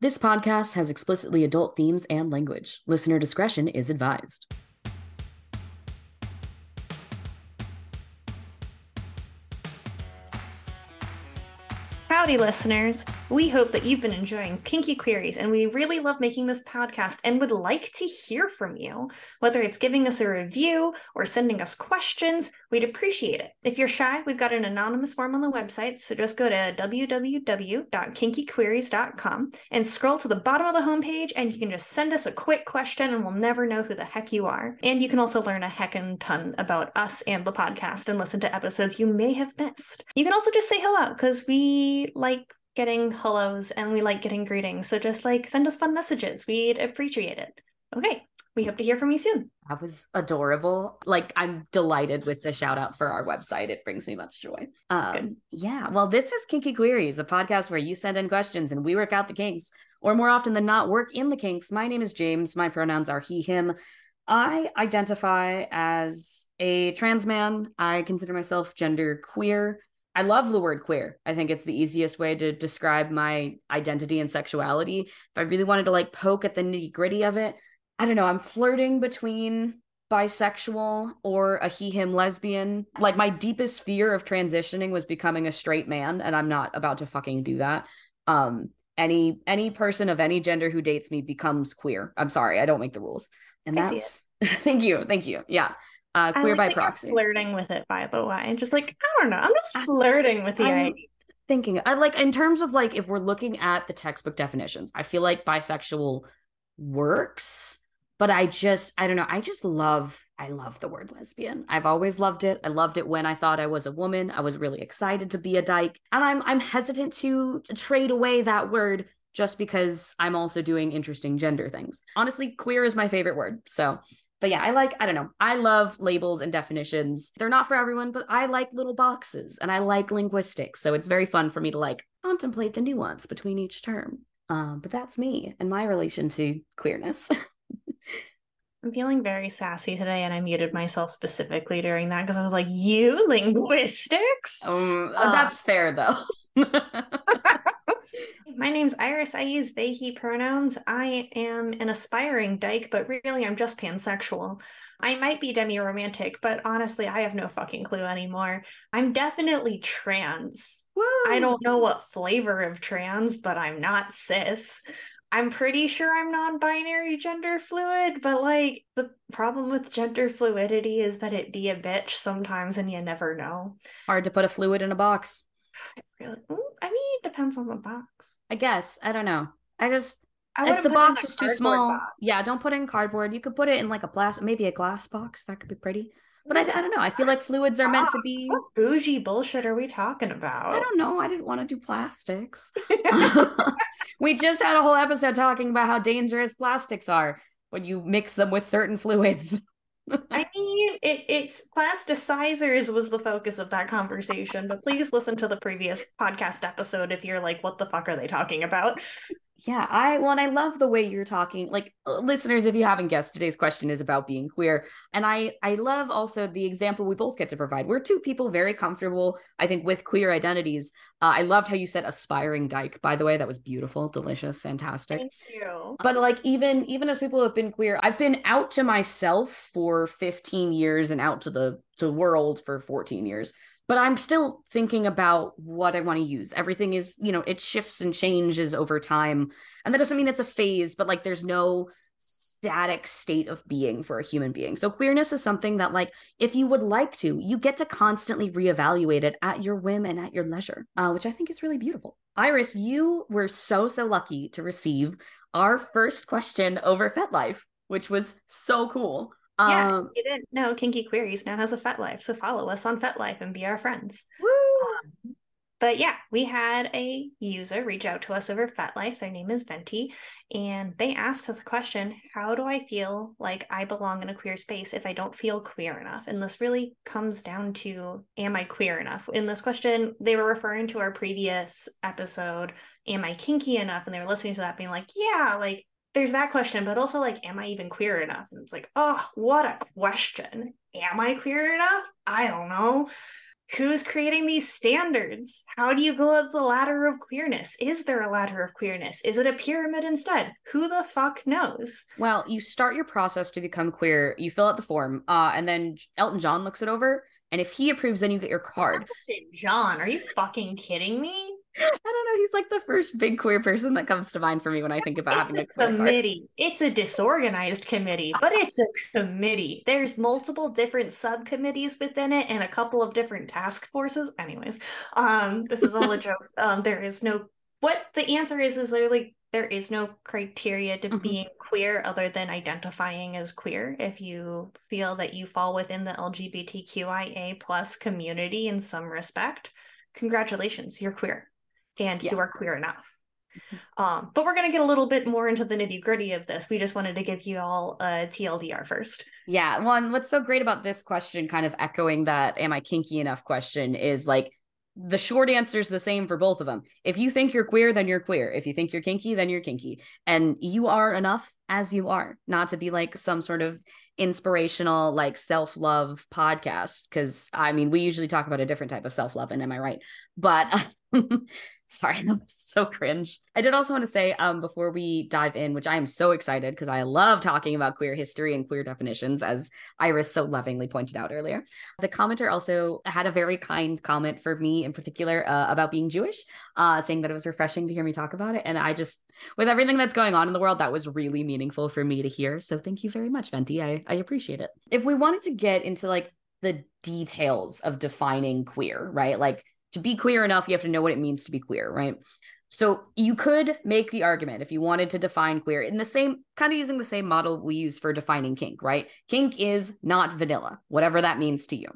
This podcast has explicitly adult themes and language. Listener discretion is advised. Howdy, listeners. We hope that you've been enjoying Kinky Queeries, and we really love making this podcast and would like to hear from you. Whether it's giving us a review or sending us questions, we'd appreciate it. If you're shy, we've got an anonymous form on the website, so just go to www.kinkyqueeries.com and scroll to the bottom of the homepage, and you can just send us a quick question, and we'll never know who the heck you are. And you can also learn a heckin' ton about us and the podcast and listen to episodes you may have missed. You can also just say hello, because we like getting hellos and we like getting greetings. So just like send us fun messages. We'd appreciate it. Okay. We hope to hear from you soon. That was adorable. Like I'm delighted with the shout out for our website. It brings me much joy. Um, yeah. Well, this is Kinky Queeries, a podcast where you send in questions and we work out the kinks, or more often than not, work in the kinks. My name is James. My pronouns are he, him. I identify as a trans man. I consider myself gender queer. I love the word queer. I think it's the easiest way to describe my identity and sexuality. If I really wanted to like poke at the nitty gritty of it, I don't know. I'm flirting between bisexual or a he him lesbian. Like my deepest fear of transitioning was becoming a straight man and I'm not about to fucking do that. Um any any person of any gender who dates me becomes queer. I'm sorry, I don't make the rules. And I that's thank you. Thank you. Yeah. Uh queer like by proxy. flirting with it, by the way. Just like, I don't know. I'm just flirting with the I'm idea. thinking I like in terms of like if we're looking at the textbook definitions, I feel like bisexual works, but I just I don't know, I just love I love the word lesbian. I've always loved it. I loved it when I thought I was a woman. I was really excited to be a dyke. And I'm I'm hesitant to trade away that word just because I'm also doing interesting gender things. Honestly, queer is my favorite word. So but yeah, I like, I don't know. I love labels and definitions. They're not for everyone, but I like little boxes and I like linguistics. So it's very fun for me to like contemplate the nuance between each term. Um, but that's me and my relation to queerness. I'm feeling very sassy today, and I muted myself specifically during that because I was like, you linguistics? um, Uh. that's fair though. My name's Iris. I use they, he pronouns. I am an aspiring dyke, but really I'm just pansexual. I might be demi romantic, but honestly, I have no fucking clue anymore. I'm definitely trans. I don't know what flavor of trans, but I'm not cis. I'm pretty sure I'm non binary gender fluid, but like the problem with gender fluidity is that it be a bitch sometimes and you never know. Hard to put a fluid in a box. Really, I mean, it depends on the box. I guess. I don't know. I just I if the put it in box is too small, box. yeah, don't put it in cardboard. You could put it in like a glass, maybe a glass box. That could be pretty. But I, I don't know. I feel like fluids are meant to be. What bougie bullshit are we talking about? I don't know. I didn't want to do plastics. we just had a whole episode talking about how dangerous plastics are when you mix them with certain fluids. I mean, it, it's plasticizers was the focus of that conversation, but please listen to the previous podcast episode if you're like, what the fuck are they talking about? Yeah, I well, and I love the way you're talking. Like uh, listeners, if you haven't guessed, today's question is about being queer, and I I love also the example we both get to provide. We're two people very comfortable, I think, with queer identities. Uh, I loved how you said aspiring dyke. By the way, that was beautiful, delicious, fantastic. Thank you. but like even even as people who have been queer i've been out to myself for 15 years and out to the the world for 14 years but i'm still thinking about what i want to use. Everything is you know it shifts and changes over time and that doesn't mean it's a phase but like there's no static state of being for a human being. So queerness is something that like if you would like to you get to constantly reevaluate it at your whim and at your leisure uh, which i think is really beautiful. Iris you were so so lucky to receive our first question over FetLife, which was so cool. Yeah, Um, you didn't know Kinky Queeries now has a FetLife, so follow us on FetLife and be our friends. woo! But yeah, we had a user reach out to us over FetLife. Their name is Venti, and they asked us the question How do I feel like I belong in a queer space if I don't feel queer enough? And this really comes down to Am I queer enough? In this question, they were referring to our previous episode, Am I kinky enough? And they were listening to that, being like, Yeah, like there's that question, but also like, Am I even queer enough? And it's like, Oh, what a question. Am I queer enough? I don't know who's creating these standards? How do you go up the ladder of queerness? Is there a ladder of queerness? Is it a pyramid instead? Who the fuck knows? Well, you start your process to become queer, you fill out the form, uh, and then Elton John looks it over. And if he approves, then you get your card. John, are you fucking kidding me? I don't know. He's like the first big queer person that comes to mind for me when I think about it's having a, a committee. Card. It's a disorganized committee, but it's a committee. There's multiple different subcommittees within it and a couple of different task forces. Anyways, um, this is all a joke. Um, there is no what the answer is is literally there is no criteria to mm-hmm. being queer other than identifying as queer if you feel that you fall within the lgbtqia plus community in some respect congratulations you're queer and yeah. you are queer enough. Mm-hmm. Um, but we're going to get a little bit more into the nitty gritty of this. We just wanted to give you all a TLDR first. Yeah. One, what's so great about this question, kind of echoing that, am I kinky enough question, is like the short answer is the same for both of them. If you think you're queer, then you're queer. If you think you're kinky, then you're kinky. And you are enough as you are, not to be like some sort of inspirational, like self love podcast. Cause I mean, we usually talk about a different type of self love, and am I right? But Sorry, I'm so cringe. I did also want to say um, before we dive in, which I am so excited because I love talking about queer history and queer definitions, as Iris so lovingly pointed out earlier. The commenter also had a very kind comment for me in particular uh, about being Jewish, uh, saying that it was refreshing to hear me talk about it. And I just, with everything that's going on in the world, that was really meaningful for me to hear. So thank you very much, Venti. I, I appreciate it. If we wanted to get into like the details of defining queer, right? Like to be queer enough, you have to know what it means to be queer, right? So you could make the argument if you wanted to define queer in the same kind of using the same model we use for defining kink, right? Kink is not vanilla, whatever that means to you.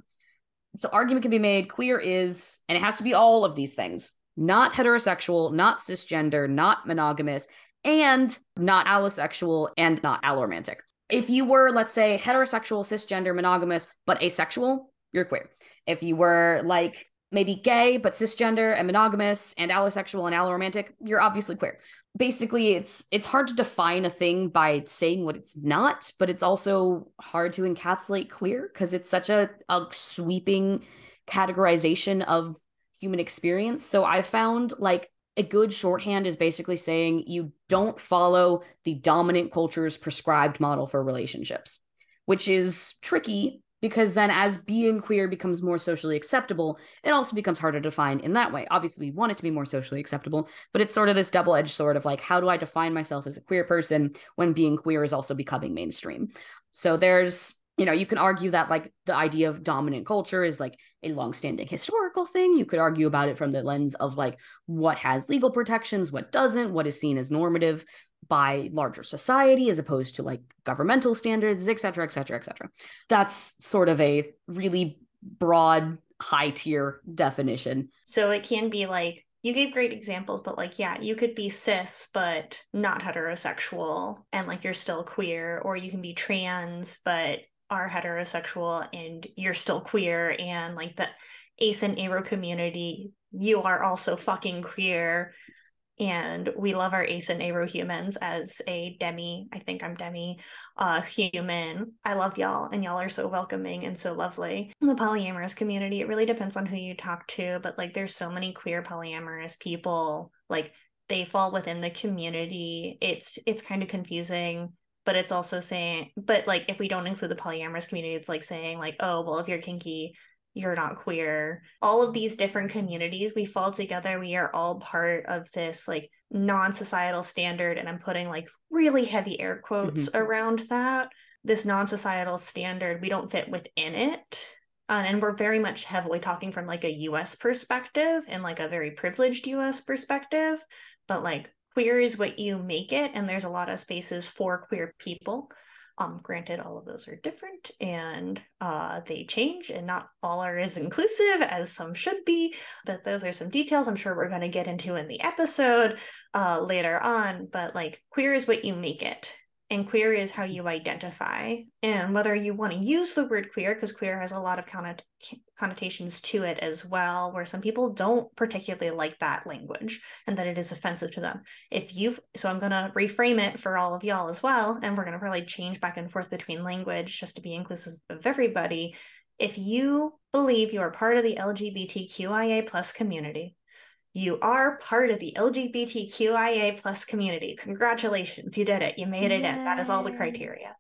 So argument can be made queer is and it has to be all of these things. Not heterosexual, not cisgender, not monogamous, and not allosexual and not alloromantic. If you were, let's say, heterosexual, cisgender, monogamous, but asexual, you're queer. If you were like maybe gay but cisgender and monogamous and allosexual and alloromantic you're obviously queer. Basically it's it's hard to define a thing by saying what it's not but it's also hard to encapsulate queer because it's such a, a sweeping categorization of human experience. So i found like a good shorthand is basically saying you don't follow the dominant culture's prescribed model for relationships which is tricky because then as being queer becomes more socially acceptable it also becomes harder to define in that way. Obviously we want it to be more socially acceptable but it's sort of this double-edged sword of like how do i define myself as a queer person when being queer is also becoming mainstream? So there's you know you can argue that like the idea of dominant culture is like a long-standing historical thing. You could argue about it from the lens of like what has legal protections what doesn't what is seen as normative by larger society as opposed to like governmental standards, et cetera, et cetera, et cetera. That's sort of a really broad, high tier definition. So it can be like, you gave great examples, but like, yeah, you could be cis, but not heterosexual, and like you're still queer, or you can be trans, but are heterosexual and you're still queer, and like the ace and aro community, you are also fucking queer and we love our ace and aro humans as a demi i think i'm demi uh human. I love y'all and y'all are so welcoming and so lovely. In the polyamorous community it really depends on who you talk to but like there's so many queer polyamorous people like they fall within the community. It's it's kind of confusing but it's also saying but like if we don't include the polyamorous community it's like saying like oh well if you're kinky you're not queer all of these different communities we fall together we are all part of this like non-societal standard and i'm putting like really heavy air quotes mm-hmm. around that this non-societal standard we don't fit within it uh, and we're very much heavily talking from like a us perspective and like a very privileged us perspective but like queer is what you make it and there's a lot of spaces for queer people um, granted, all of those are different and uh, they change, and not all are as inclusive as some should be. But those are some details I'm sure we're going to get into in the episode uh, later on. But like, queer is what you make it and queer is how you identify. And whether you want to use the word queer because queer has a lot of connotations to it as well where some people don't particularly like that language and that it is offensive to them. If you've so i'm going to reframe it for all of y'all as well and we're going to probably change back and forth between language just to be inclusive of everybody. If you believe you are part of the LGBTQIA plus community, you are part of the LGBTQIA plus community. Congratulations, you did it. You made it Yay. in. That is all the criteria.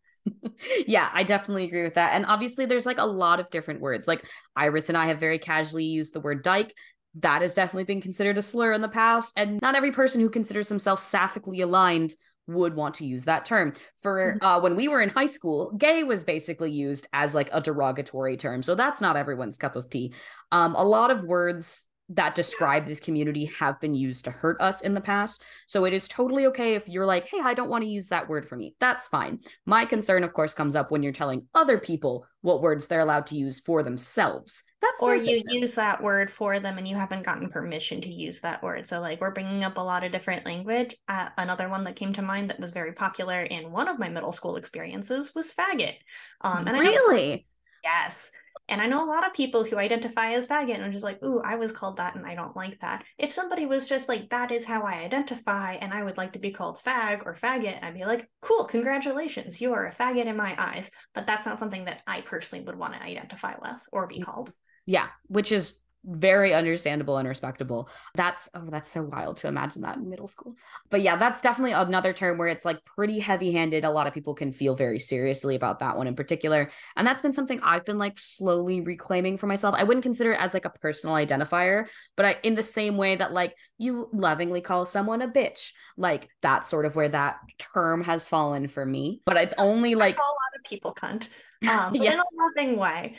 yeah, I definitely agree with that. And obviously, there's like a lot of different words. Like Iris and I have very casually used the word dyke. That has definitely been considered a slur in the past. And not every person who considers themselves sapphically aligned would want to use that term. For mm-hmm. uh, when we were in high school, gay was basically used as like a derogatory term. So that's not everyone's cup of tea. Um, a lot of words that describe this community have been used to hurt us in the past. So it is totally okay if you're like, hey, I don't want to use that word for me. That's fine. My concern, of course, comes up when you're telling other people what words they're allowed to use for themselves. That's or you business. use that word for them and you haven't gotten permission to use that word. So, like, we're bringing up a lot of different language. Uh, another one that came to mind that was very popular in one of my middle school experiences was faggot. Um, and really? I yes. And I know a lot of people who identify as faggot and are just like, ooh, I was called that and I don't like that. If somebody was just like, that is how I identify and I would like to be called fag or faggot, I'd be like, cool, congratulations, you are a faggot in my eyes. But that's not something that I personally would want to identify with or be called. Yeah, which is very understandable and respectable. That's oh, that's so wild to imagine that in middle school. But yeah, that's definitely another term where it's like pretty heavy-handed. A lot of people can feel very seriously about that one in particular. And that's been something I've been like slowly reclaiming for myself. I wouldn't consider it as like a personal identifier, but I in the same way that like you lovingly call someone a bitch, like that's sort of where that term has fallen for me. But it's only like a lot of people cunt. Um, yeah. in a loving way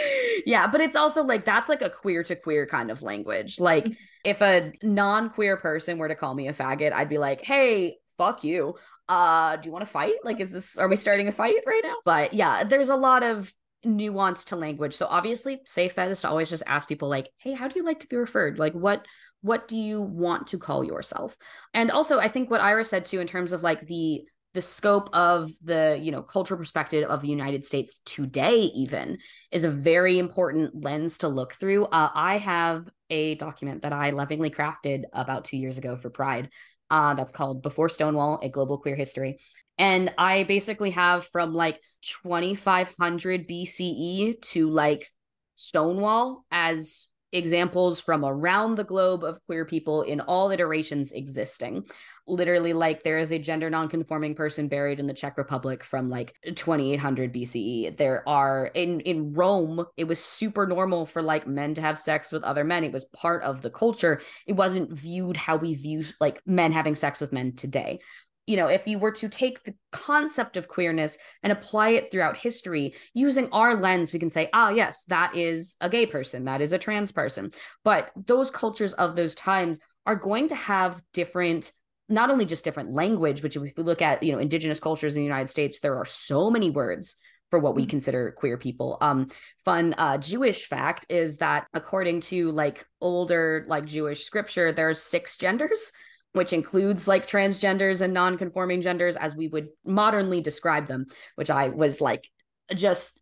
yeah, but it's also like that's like a queer to queer kind of language. Like mm-hmm. if a non-queer person were to call me a faggot, I'd be like, "Hey, fuck you. Uh, do you want to fight? Like is this are we starting a fight right now?" But yeah, there's a lot of nuance to language. So obviously, safe bet is to always just ask people like, "Hey, how do you like to be referred? Like what what do you want to call yourself?" And also, I think what Iris said too in terms of like the the scope of the you know cultural perspective of the united states today even is a very important lens to look through. Uh, i have a document that i lovingly crafted about two years ago for pride uh, that's called before stonewall a global queer history. And i basically have from like 2500 bce to like stonewall as examples from around the globe of queer people in all iterations existing literally like there is a gender nonconforming person buried in the Czech Republic from like 2800 BCE. There are in in Rome, it was super normal for like men to have sex with other men. It was part of the culture. It wasn't viewed how we view like men having sex with men today. You know, if you were to take the concept of queerness and apply it throughout history using our lens, we can say, ah, yes, that is a gay person, that is a trans person. But those cultures of those times are going to have different not only just different language, which if we look at, you know, indigenous cultures in the United States, there are so many words for what we mm-hmm. consider queer people. Um, fun uh, Jewish fact is that according to like older like Jewish scripture, there's six genders, which includes like transgenders and non-conforming genders as we would modernly describe them, which I was like just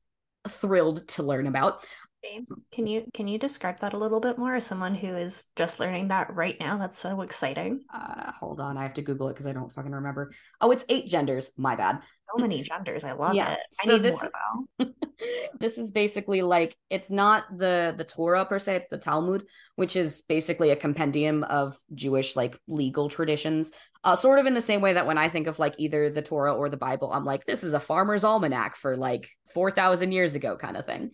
thrilled to learn about. James, can you can you describe that a little bit more as someone who is just learning that right now? That's so exciting. Uh, hold on, I have to Google it because I don't fucking remember. Oh, it's eight genders. My bad. So many genders. I love yeah. it. I so need this, more though. this is basically like it's not the the Torah per se. It's the Talmud, which is basically a compendium of Jewish like legal traditions. Uh, sort of in the same way that when I think of like either the Torah or the Bible, I'm like, this is a farmer's almanac for like four thousand years ago, kind of thing.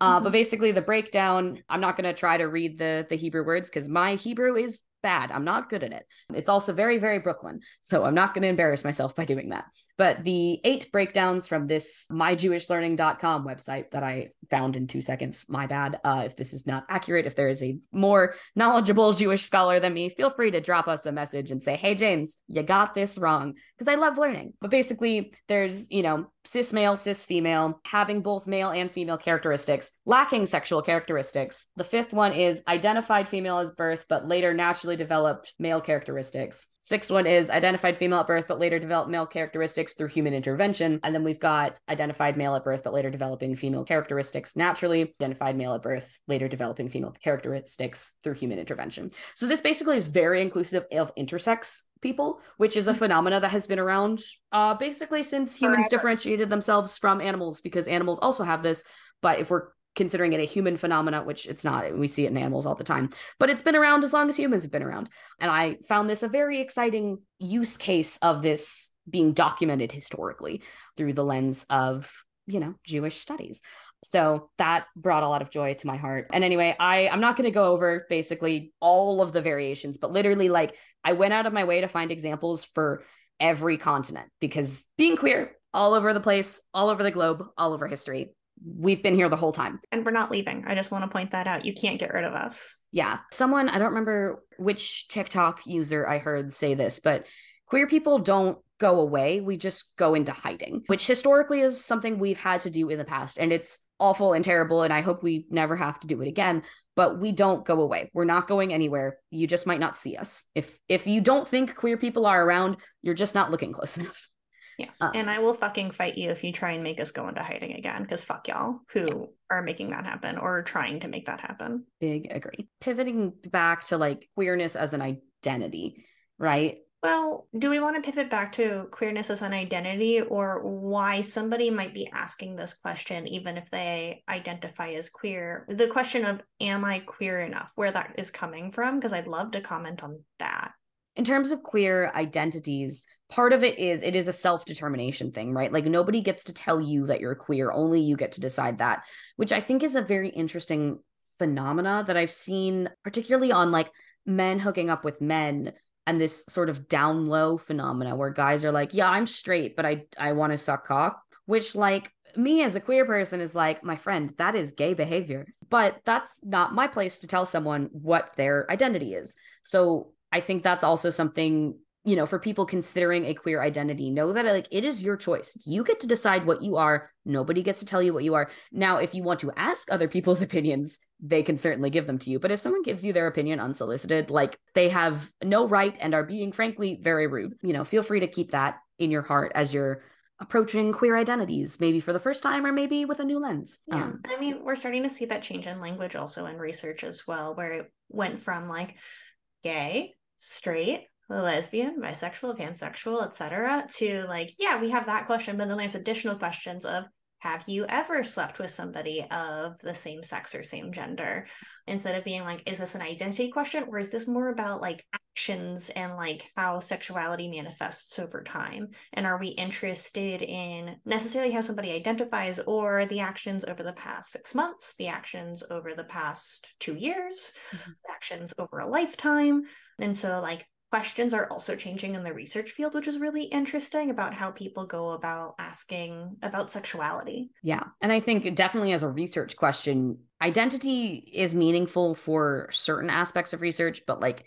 Uh, mm-hmm. But basically, the breakdown. I'm not going to try to read the the Hebrew words because my Hebrew is bad. I'm not good at it. It's also very, very Brooklyn. So I'm not going to embarrass myself by doing that. But the eight breakdowns from this myjewishlearning.com website that I found in two seconds, my bad. Uh, if this is not accurate, if there is a more knowledgeable Jewish scholar than me, feel free to drop us a message and say, hey, James, you got this wrong. Because I love learning. But basically, there's, you know, cis male, cis female, having both male and female characteristics, lacking sexual characteristics. The fifth one is identified female as birth, but later naturally developed male characteristics. Sixth one is identified female at birth, but later developed male characteristics through human intervention. And then we've got identified male at birth, but later developing female characteristics naturally, identified male at birth, later developing female characteristics through human intervention. So this basically is very inclusive of intersex people, which is a phenomena that has been around uh, basically since humans Forever. differentiated themselves from animals, because animals also have this but if we're considering it a human phenomena, which it's not. We see it in animals all the time, but it's been around as long as humans have been around. And I found this a very exciting use case of this being documented historically through the lens of, you know, Jewish studies. So that brought a lot of joy to my heart. And anyway, I I'm not going to go over basically all of the variations, but literally like I went out of my way to find examples for every continent because being queer all over the place, all over the globe, all over history we've been here the whole time. And we're not leaving. I just want to point that out. You can't get rid of us. Yeah. Someone, I don't remember which TikTok user I heard say this, but queer people don't go away. We just go into hiding, which historically is something we've had to do in the past. And it's awful and terrible. And I hope we never have to do it again. But we don't go away. We're not going anywhere. You just might not see us. If if you don't think queer people are around, you're just not looking close enough. Yes. Um, and I will fucking fight you if you try and make us go into hiding again, because fuck y'all who yeah. are making that happen or trying to make that happen. Big agree. Pivoting back to like queerness as an identity, right? Well, do we want to pivot back to queerness as an identity or why somebody might be asking this question, even if they identify as queer? The question of, am I queer enough? Where that is coming from? Because I'd love to comment on that in terms of queer identities, part of it is it is a self-determination thing, right? Like nobody gets to tell you that you're queer, only you get to decide that, which I think is a very interesting phenomena that I've seen particularly on like men hooking up with men and this sort of down low phenomena where guys are like, "Yeah, I'm straight, but I I want to suck cock," which like me as a queer person is like, "My friend, that is gay behavior." But that's not my place to tell someone what their identity is. So I think that's also something you know for people considering a queer identity know that like it is your choice. You get to decide what you are. Nobody gets to tell you what you are. Now if you want to ask other people's opinions they can certainly give them to you. But if someone gives you their opinion unsolicited like they have no right and are being frankly very rude you know feel free to keep that in your heart as you're approaching queer identities maybe for the first time or maybe with a new lens. Yeah. Um, i mean we're starting to see that change in language also in research as well where it went from like gay straight, lesbian, bisexual, pansexual, etc. to like, yeah, we have that question, but then there's additional questions of have you ever slept with somebody of the same sex or same gender? Instead of being like, is this an identity question or is this more about like actions and like how sexuality manifests over time? And are we interested in necessarily how somebody identifies or the actions over the past six months, the actions over the past two years, mm-hmm. actions over a lifetime? And so, like, questions are also changing in the research field, which is really interesting about how people go about asking about sexuality. Yeah. And I think definitely as a research question, identity is meaningful for certain aspects of research, but like,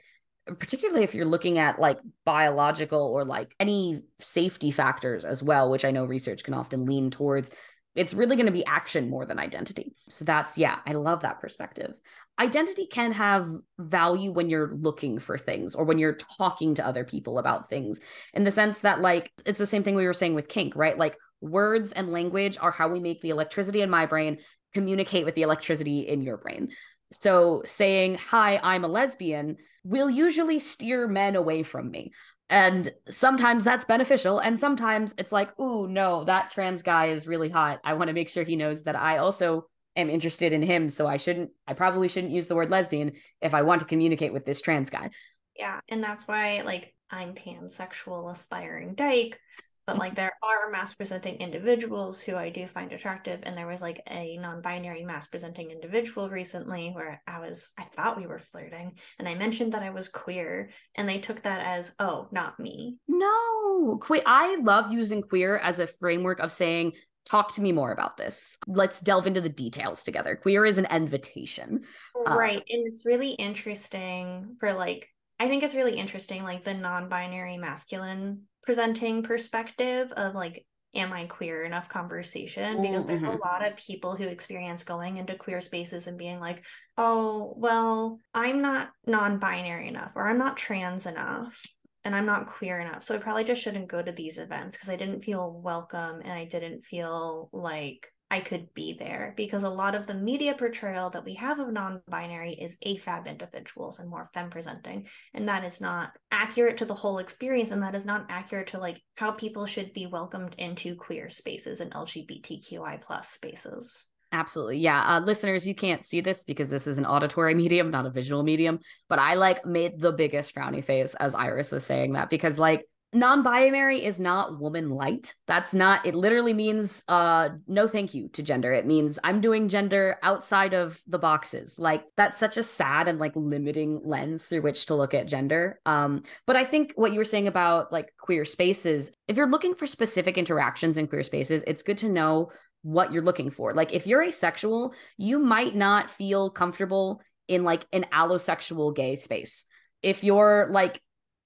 particularly if you're looking at like biological or like any safety factors as well, which I know research can often lean towards it's really going to be action more than identity. So that's, yeah, I love that perspective. Identity can have value when you're looking for things or when you're talking to other people about things, in the sense that, like, it's the same thing we were saying with kink, right? Like, words and language are how we make the electricity in my brain communicate with the electricity in your brain. So saying, Hi, I'm a lesbian will usually steer men away from me. And sometimes that's beneficial. And sometimes it's like, oh, no, that trans guy is really hot. I want to make sure he knows that I also am interested in him. So I shouldn't, I probably shouldn't use the word lesbian if I want to communicate with this trans guy. Yeah. And that's why, like, I'm pansexual aspiring dyke but like there are mass presenting individuals who I do find attractive. And there was like a non binary mass presenting individual recently where I was, I thought we were flirting. And I mentioned that I was queer. And they took that as, oh, not me. No, queer. I love using queer as a framework of saying, talk to me more about this. Let's delve into the details together. Queer is an invitation. Uh, right. Uh, and it's really interesting for like, I think it's really interesting, like the non binary masculine presenting perspective of like am I queer enough conversation because there's mm-hmm. a lot of people who experience going into queer spaces and being like, oh, well, I'm not non binary enough or I'm not trans enough and I'm not queer enough. So I probably just shouldn't go to these events because I didn't feel welcome and I didn't feel like I could be there because a lot of the media portrayal that we have of non binary is AFAB individuals and more femme presenting. And that is not accurate to the whole experience. And that is not accurate to like how people should be welcomed into queer spaces and LGBTQI plus spaces. Absolutely. Yeah. Uh, listeners, you can't see this because this is an auditory medium, not a visual medium. But I like made the biggest frowny face as Iris was saying that because, like, non-binary is not woman light. That's not it literally means uh no thank you to gender. It means i'm doing gender outside of the boxes. Like that's such a sad and like limiting lens through which to look at gender. Um but i think what you were saying about like queer spaces if you're looking for specific interactions in queer spaces it's good to know what you're looking for. Like if you're asexual you might not feel comfortable in like an allosexual gay space. If you're like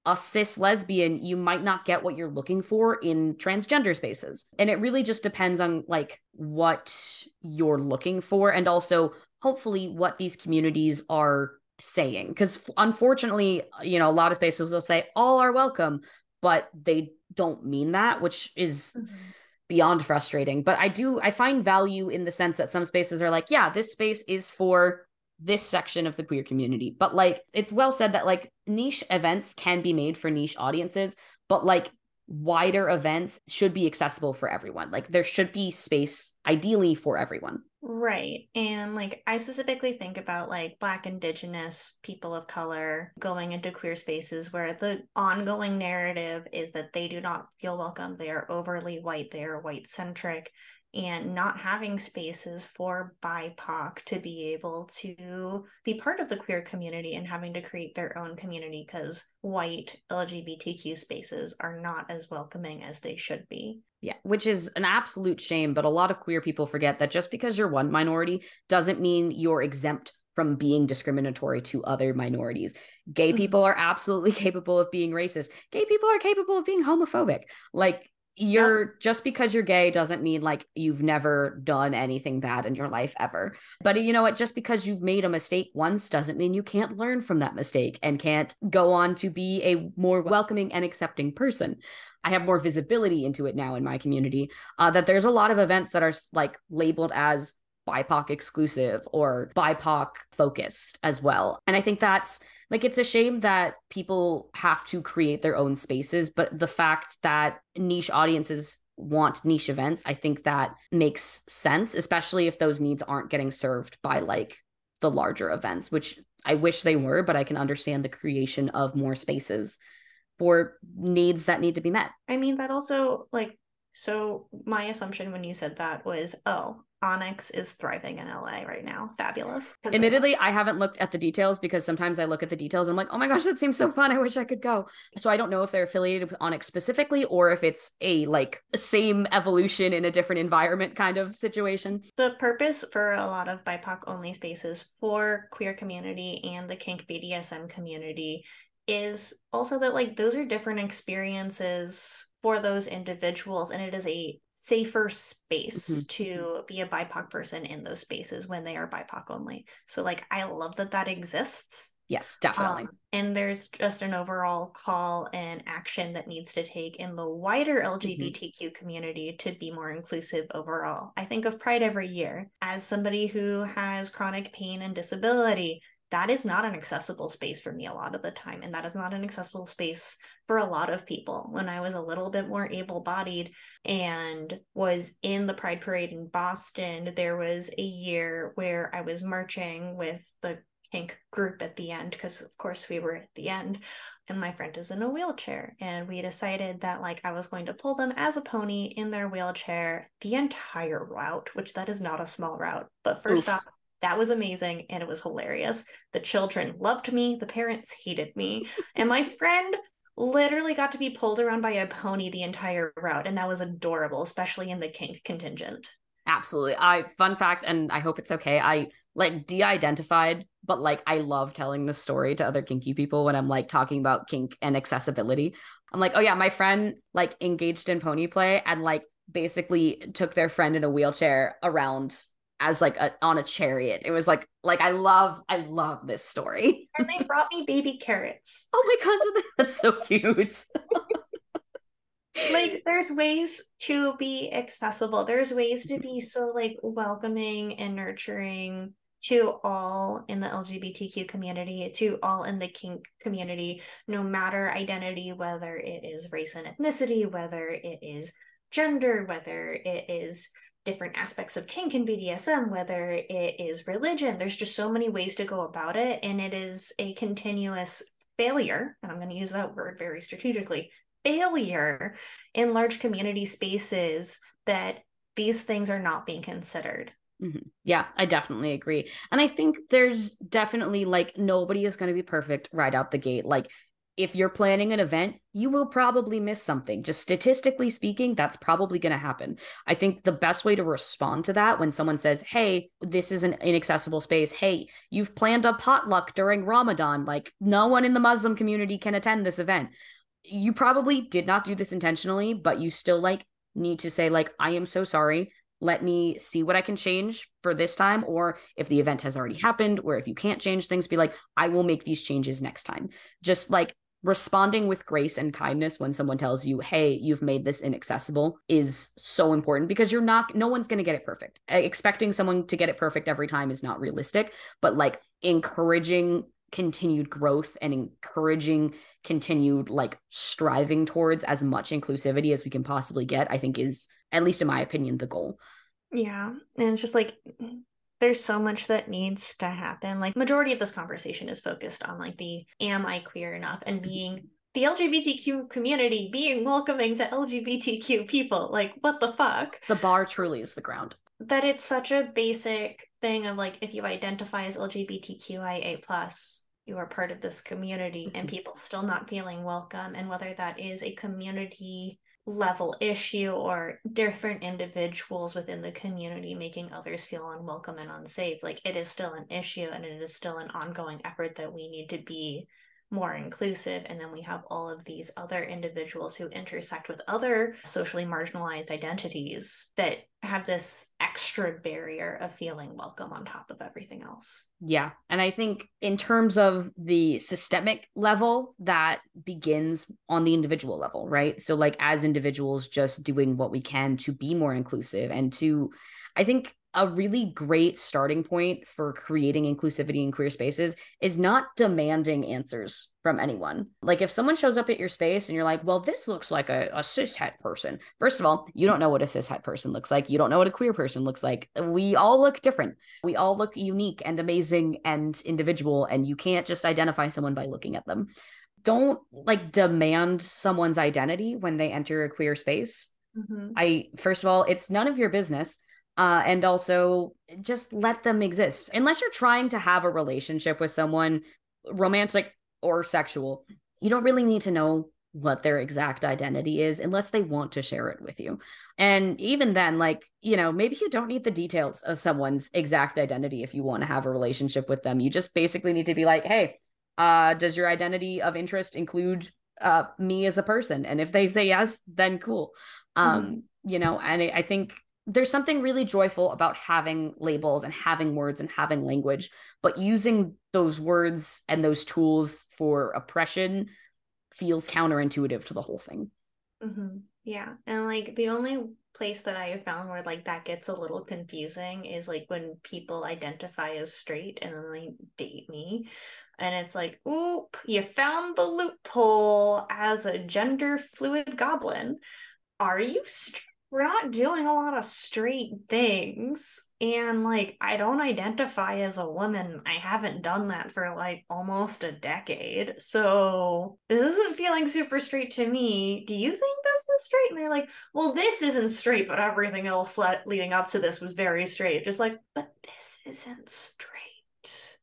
a cis lesbian, you might not get what you're looking for in transgender spaces. And it really just depends on like what you're looking for and also hopefully what these communities are saying. Because unfortunately, you know, a lot of spaces will say all are welcome, but they don't mean that, which is. Mm-hmm beyond frustrating but i do i find value in the sense that some spaces are like yeah this space is for this section of the queer community. But like it's well said that like niche events can be made for niche audiences, but like wider events should be accessible for everyone. Like there should be space ideally for everyone. Right. And like I specifically think about like black indigenous people of color going into queer spaces where the ongoing narrative is that they do not feel welcome. They are overly white, they are white centric and not having spaces for BIPOC to be able to be part of the queer community and having to create their own community because white LGBTQ spaces are not as welcoming as they should be. Yeah, which is an absolute shame. But a lot of queer people forget that just because you're one minority doesn't mean you're exempt from being discriminatory to other minorities. Gay mm-hmm. people are absolutely capable of being racist. Gay people are capable of being homophobic. Like you're yep. just because you're gay doesn't mean like you've never done anything bad in your life ever. But you know what? Just because you've made a mistake once doesn't mean you can't learn from that mistake and can't go on to be a more welcoming and accepting person. I have more visibility into it now in my community. Uh, that there's a lot of events that are like labeled as BIPOC exclusive or BIPOC focused as well. And I think that's like it's a shame that people have to create their own spaces, but the fact that niche audiences want niche events, I think that makes sense, especially if those needs aren't getting served by like the larger events, which I wish they were, but I can understand the creation of more spaces for needs that need to be met. I mean, that also like so my assumption when you said that was, oh, Onyx is thriving in LA right now. Fabulous. Admittedly, I haven't looked at the details because sometimes I look at the details and I'm like, oh my gosh, that seems so fun. I wish I could go. So I don't know if they're affiliated with Onyx specifically or if it's a like same evolution in a different environment kind of situation. The purpose for a lot of BIPOC only spaces for queer community and the kink BDSM community is also that like those are different experiences for those individuals and it is a safer space mm-hmm. to be a bipoc person in those spaces when they are bipoc only so like i love that that exists yes definitely um, and there's just an overall call and action that needs to take in the wider lgbtq mm-hmm. community to be more inclusive overall i think of pride every year as somebody who has chronic pain and disability that is not an accessible space for me a lot of the time. And that is not an accessible space for a lot of people. When I was a little bit more able bodied and was in the Pride Parade in Boston, there was a year where I was marching with the kink group at the end, because of course we were at the end. And my friend is in a wheelchair. And we decided that like I was going to pull them as a pony in their wheelchair the entire route, which that is not a small route. But first Oof. off, that was amazing and it was hilarious. The children loved me, the parents hated me, and my friend literally got to be pulled around by a pony the entire route and that was adorable, especially in the kink contingent. Absolutely. I fun fact and I hope it's okay. I like de-identified, but like I love telling this story to other kinky people when I'm like talking about kink and accessibility. I'm like, "Oh yeah, my friend like engaged in pony play and like basically took their friend in a wheelchair around as like a, on a chariot. It was like like I love I love this story. And they brought me baby carrots. Oh my god, that's so cute. like there's ways to be accessible. There's ways to be mm-hmm. so like welcoming and nurturing to all in the LGBTQ community, to all in the kink community, no matter identity, whether it is race and ethnicity, whether it is gender, whether it is different aspects of kink and BDSM, whether it is religion. There's just so many ways to go about it. And it is a continuous failure, and I'm going to use that word very strategically failure in large community spaces that these things are not being considered. Mm-hmm. Yeah, I definitely agree. And I think there's definitely like nobody is going to be perfect right out the gate. Like if you're planning an event, you will probably miss something. Just statistically speaking, that's probably going to happen. I think the best way to respond to that when someone says, Hey, this is an inaccessible space. Hey, you've planned a potluck during Ramadan. Like, no one in the Muslim community can attend this event. You probably did not do this intentionally, but you still like need to say, like, I am so sorry let me see what I can change for this time. Or if the event has already happened, or if you can't change things, be like, I will make these changes next time. Just like responding with grace and kindness when someone tells you, hey, you've made this inaccessible is so important because you're not, no one's going to get it perfect. Expecting someone to get it perfect every time is not realistic, but like encouraging continued growth and encouraging continued like striving towards as much inclusivity as we can possibly get, I think is at least in my opinion, the goal. Yeah. And it's just like there's so much that needs to happen. Like majority of this conversation is focused on like the am I queer enough and mm-hmm. being the LGBTQ community being welcoming to LGBTQ people. Like what the fuck? The bar truly is the ground. That it's such a basic thing of like if you identify as LGBTQIA plus, you are part of this community and mm-hmm. people still not feeling welcome and whether that is a community level issue or different individuals within the community making others feel unwelcome and unsafe like it is still an issue and it is still an ongoing effort that we need to be more inclusive and then we have all of these other individuals who intersect with other socially marginalized identities that have this extra barrier of feeling welcome on top of everything else. Yeah and i think in terms of the systemic level that begins on the individual level right? So like as individuals just doing what we can to be more inclusive and to i think a really great starting point for creating inclusivity in queer spaces is not demanding answers from anyone. Like if someone shows up at your space and you're like, well, this looks like a, a cis het person. First of all, you don't know what a cis het person looks like. You don't know what a queer person looks like. We all look different. We all look unique and amazing and individual. And you can't just identify someone by looking at them. Don't like demand someone's identity when they enter a queer space. Mm-hmm. I, first of all, it's none of your business uh, and also just let them exist. Unless you're trying to have a relationship with someone, romantic or sexual, you don't really need to know what their exact identity is unless they want to share it with you. And even then, like, you know, maybe you don't need the details of someone's exact identity if you want to have a relationship with them. You just basically need to be like, hey, uh, does your identity of interest include uh, me as a person? And if they say yes, then cool. Um, mm-hmm. You know, and I think there's something really joyful about having labels and having words and having language, but using those words and those tools for oppression feels counterintuitive to the whole thing. Mm-hmm. Yeah. And like the only place that I have found where like that gets a little confusing is like when people identify as straight and then they date me. And it's like, oop, you found the loophole as a gender fluid goblin. Are you straight? We're not doing a lot of straight things and like i don't identify as a woman. I haven't done that for like almost a decade. So this isn't feeling super straight to me. Do you think this is straight? And they're like well this isn't straight but everything else le- leading up to this was very straight. Just like but this isn't straight.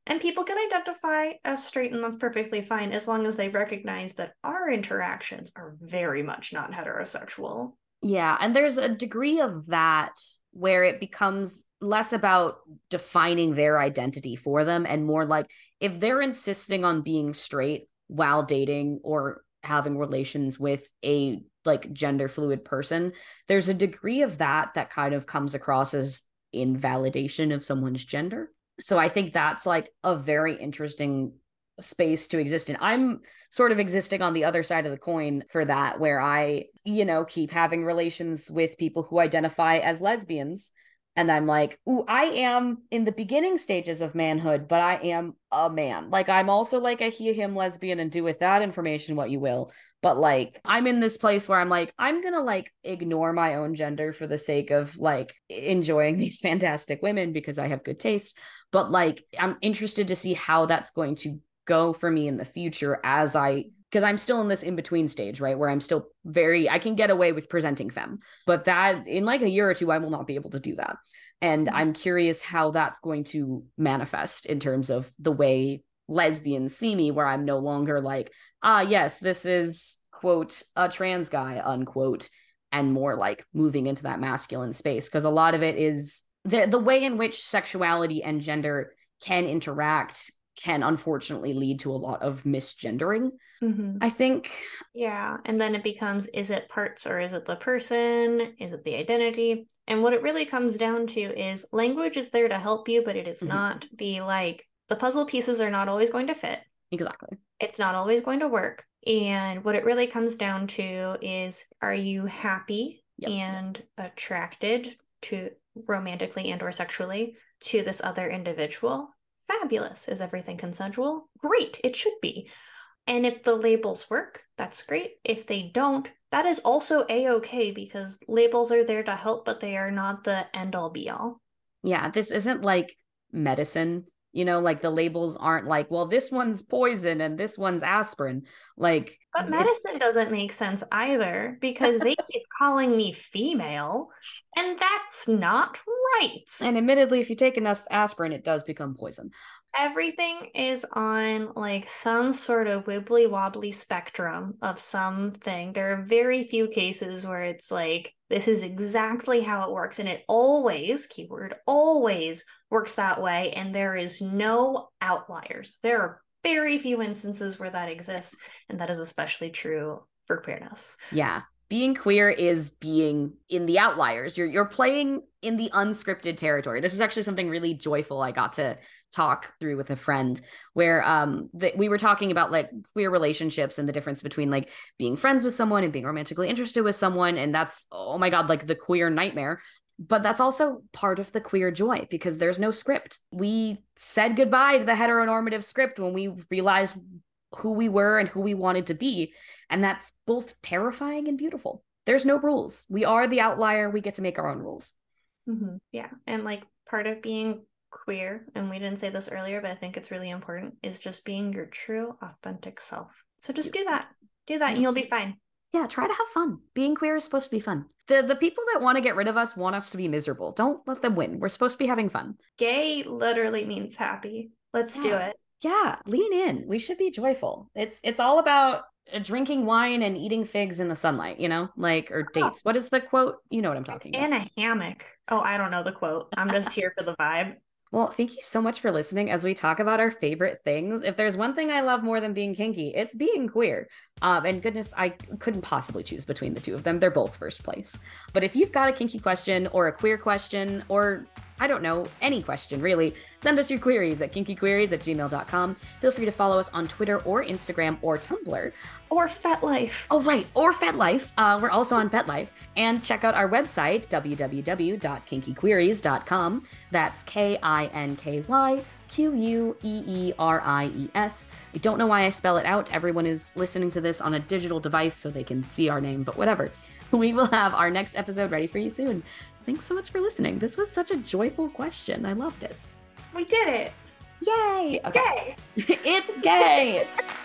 And people can identify as straight and that's perfectly fine as long as they recognize that our interactions are very much not heterosexual yeah. And there's a degree of that where it becomes less about defining their identity for them and more like if they're insisting on being straight while dating or having relations with a like gender fluid person there's a degree of that that kind of comes across as invalidation of someone's gender so i think that's like a very interesting space to exist in. I'm sort of existing on the other side of the coin for that, where I, you know, keep having relations with people who identify as lesbians. And I'm like, ooh, I am in the beginning stages of manhood, but I am a man. Like, I'm also like a he, him lesbian and do with that information what you will. But like, I'm in this place where I'm like, I'm gonna like ignore my own gender for the sake of like enjoying these fantastic women because I have good taste. But like, I'm interested to see how that's going to go for me in the future as I because I'm still in this in between stage, right? Where I'm still very, I can get away with presenting femme, but that in like a year or two, I will not be able to do that. And mm-hmm. I'm curious how that's going to manifest in terms of the way lesbians see me, where I'm no longer like, ah, yes, this is, quote, a trans guy, unquote, and more like moving into that masculine space. Because a lot of it is the, the way in which sexuality and gender can interact can unfortunately lead to a lot of misgendering. Mm-hmm. I think. Yeah. And then it becomes is it parts or is it the person? Is it the identity? And what it really comes down to is language is there to help you, but it is mm-hmm. not the like, the puzzle pieces are not always going to fit. Exactly. It's not always going to work. And what it really comes down to is are you happy yep. and attracted to romantically and or sexually to this other individual Fabulous. Is everything consensual? Great. It should be. And if the labels work, that's great. If they don't, that is also a okay because labels are there to help, but they are not the end all be all. Yeah, this isn't like medicine you know like the labels aren't like well this one's poison and this one's aspirin. Like but medicine doesn't make sense either because they keep calling me female and that's not right. And admittedly if you take enough aspirin it does become poison everything is on like some sort of wibbly wobbly spectrum of something. There are very few cases where it's like, this is exactly how it works. And it always, keyword, always works that way. And there is no outliers. There are very few instances where that exists. And that is especially true for queerness. Yeah being queer is being in the outliers. You're you're playing in the unscripted territory. This is actually something really joyful I got to talk through with a friend where um that we were talking about like queer relationships and the difference between like being friends with someone and being romantically interested with someone and that's oh my god like the queer nightmare but that's also part of the queer joy because there's no script we said goodbye to the heteronormative script when we realized who we were and who we wanted to be and that's both terrifying and beautiful there's no rules we are the outlier we get to make our own rules mm-hmm. yeah and like part of being queer, and we didn't say this earlier, but I think it's really important, is just being your true, authentic self. So just do that. Do that, and you'll be fine. Yeah, try to have fun. Being queer is supposed to be fun. The the people that want to get rid of us want us to be miserable. Don't let them win. We're supposed to be having fun. Gay literally means happy. Let's yeah. do it. Yeah, lean in. We should be joyful. It's it's all about uh, drinking wine and eating figs in the sunlight, you know, like or oh. dates. What is the quote? You know what I'm talking about. In a hammock. Oh, I don't know the quote. I'm just here for the vibe. Well, thank you so much for listening as we talk about our favorite things. If there's one thing I love more than being kinky, it's being queer. Um, and goodness, I couldn't possibly choose between the two of them. They're both first place. But if you've got a kinky question or a queer question or I don't know, any question really, send us your queries at kinkyqueeries at gmail.com. Feel free to follow us on Twitter or Instagram or Tumblr. Or FetLife. Oh, right, or FetLife. Uh, we're also on FetLife. And check out our website, www.kinkyqueeries.com. That's K I N K Y Q U E E R I E S. I don't know why I spell it out. Everyone is listening to this on a digital device so they can see our name, but whatever. We will have our next episode ready for you soon. Thanks so much for listening. This was such a joyful question. I loved it. We did it. Yay! Okay. Gay. it's gay.